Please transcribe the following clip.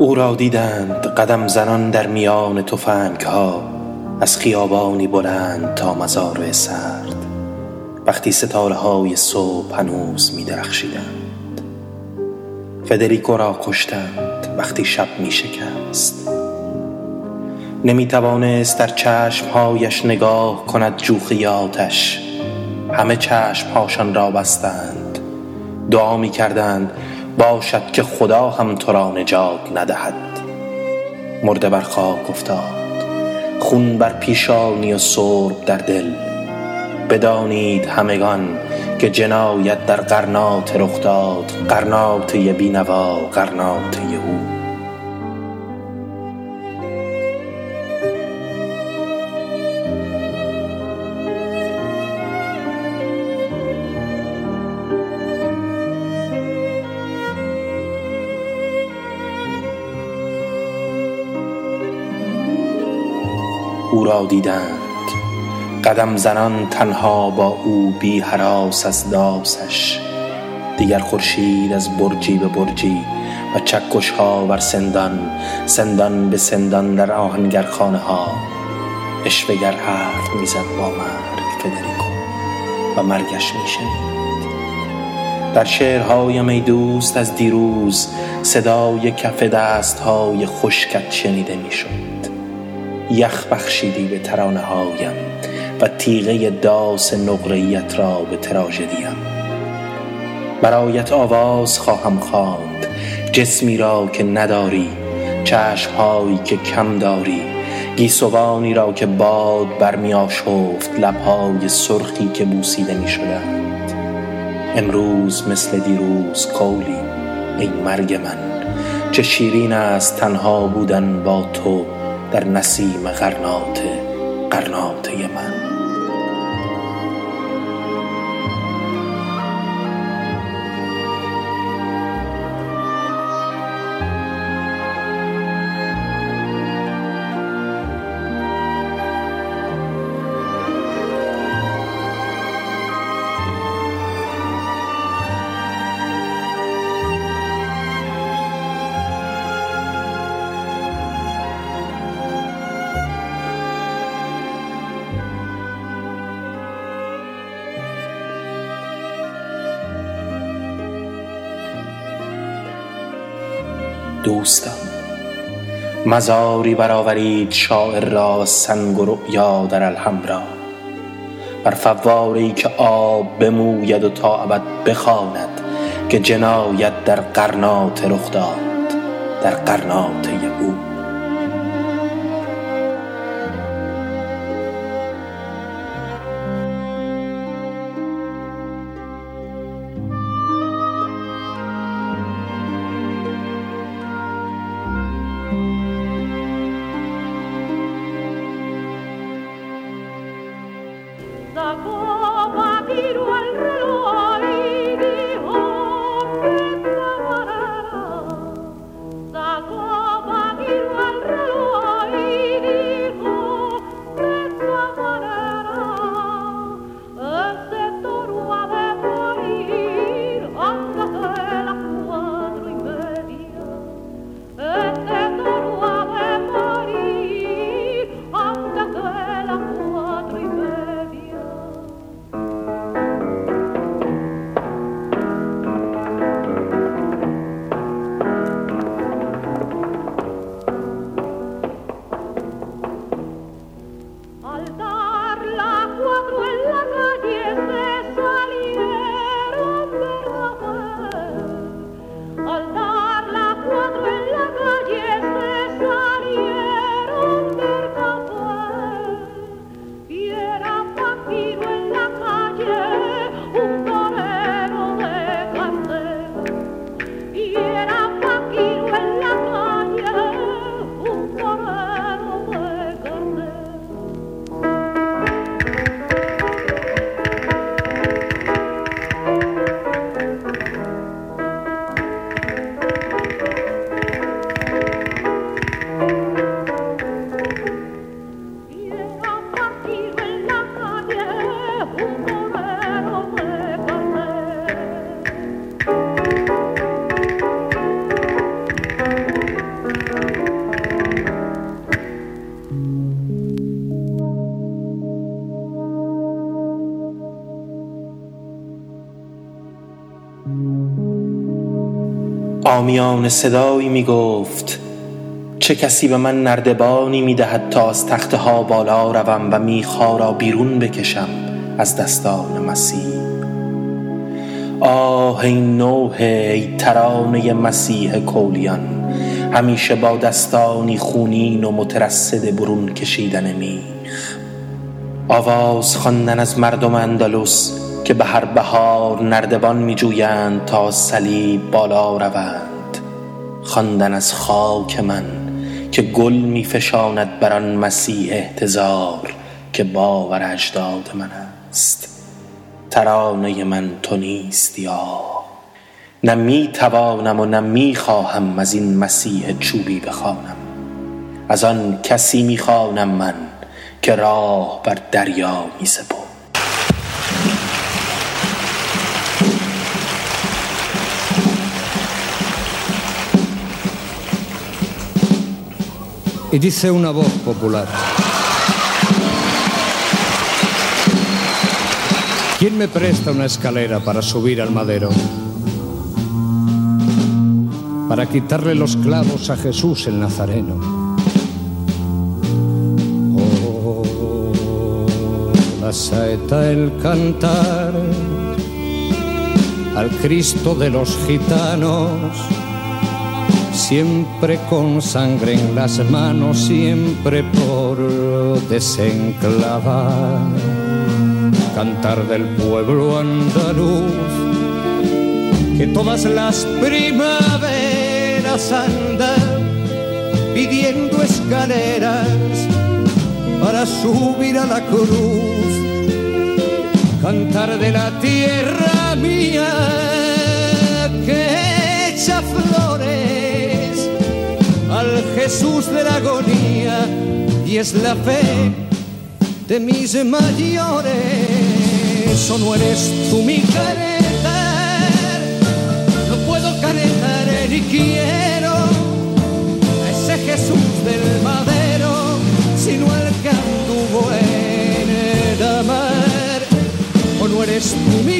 او را دیدند قدم زنان در میان تفنگ ها از خیابانی بلند تا مزارع سرد. وقتی ستاره های صبح هنوز می درخشیدند فدریکو را کشتند وقتی شب می شکست نمی توانست در چشمهایش نگاه کند جوخی آتش همه چشمهاشان را بستند. دعا می کردند باشد که خدا هم تو را نجات ندهد. مرده بر خاک افتاد خون بر پیشانی و سرب در دل. بدانید همگان که جنایت در قرنات رخ داد قرناطه بینوا قرناطه او. او را دیدند. قدم زنان تنها با او بی هراس از داسش دیگر خورشید از برجی به برجی و چکش ها بر سندان سندان به سندان در آهنگرخانه ها اشوگر حرف می‌زد با مرگ فدریکو و مرگش میشنید. در شعرهایم ای دوست از دیروز صدای کف دست های خشکت شنیده می‌شد. یخ بخشیدی به ترانه هایم و تیغه داس نقریت را به تراژدیم برایت آواز خواهم خواند جسمی را که نداری چشمهایی که کم داری گیسوانی را که باد برمی آشفت لبهای سرخی که بوسیده می شدند امروز مثل دیروز قولی ای مرگ من چه شیرین است تنها بودن با تو. در نسیم قرناط قرناطه من. دوستان مزاری برآورید شاعر را سنگ و رؤیا در الحمرا بر فواره ای که آب بموید و تا ابد بخواند که جنایت در قرناطه رخ داد در قرناطه او. آمیان صدایی می گفت چه کسی به من نردبانی می دهد تا از تخته ها بالا روم و میخا را بیرون بکشم از دستان مسیح. آه ای نوح ای ترانه مسیح کولیان همیشه با دستانی خونین و مترصد برون کشیدن میخ. آواز خواندن از مردم اندلس که به هر بهار نردبان می جویند تا صلیب بالا روند. خواندن از خاک من که گل می فشاند بر آن مسیح احتضار که باور اجداد من است. ترانه من تو نیستی آه. نه می توانم و نه می از این مسیح چوبی بخوانم. از آن کسی می خوانم من که راه بر دریا می سپرد Y dice una voz popular. ¿Quién me presta una escalera para subir al madero? Para quitarle los clavos a Jesús el Nazareno. Oh, la saeta, el cantar al Cristo de los gitanos siempre con sangre en las manos, siempre por desenclavar. Cantar del pueblo andaluz, que todas las primaveras anda pidiendo escaleras para subir a la cruz. Cantar de la tierra mía que echa flores Jesús de la agonía y es la fe de mis mayores. O no eres tú mi caretar, no puedo caretar ni quiero a ese Jesús del madero, sino al que anduvo en el mar. O no eres tú mi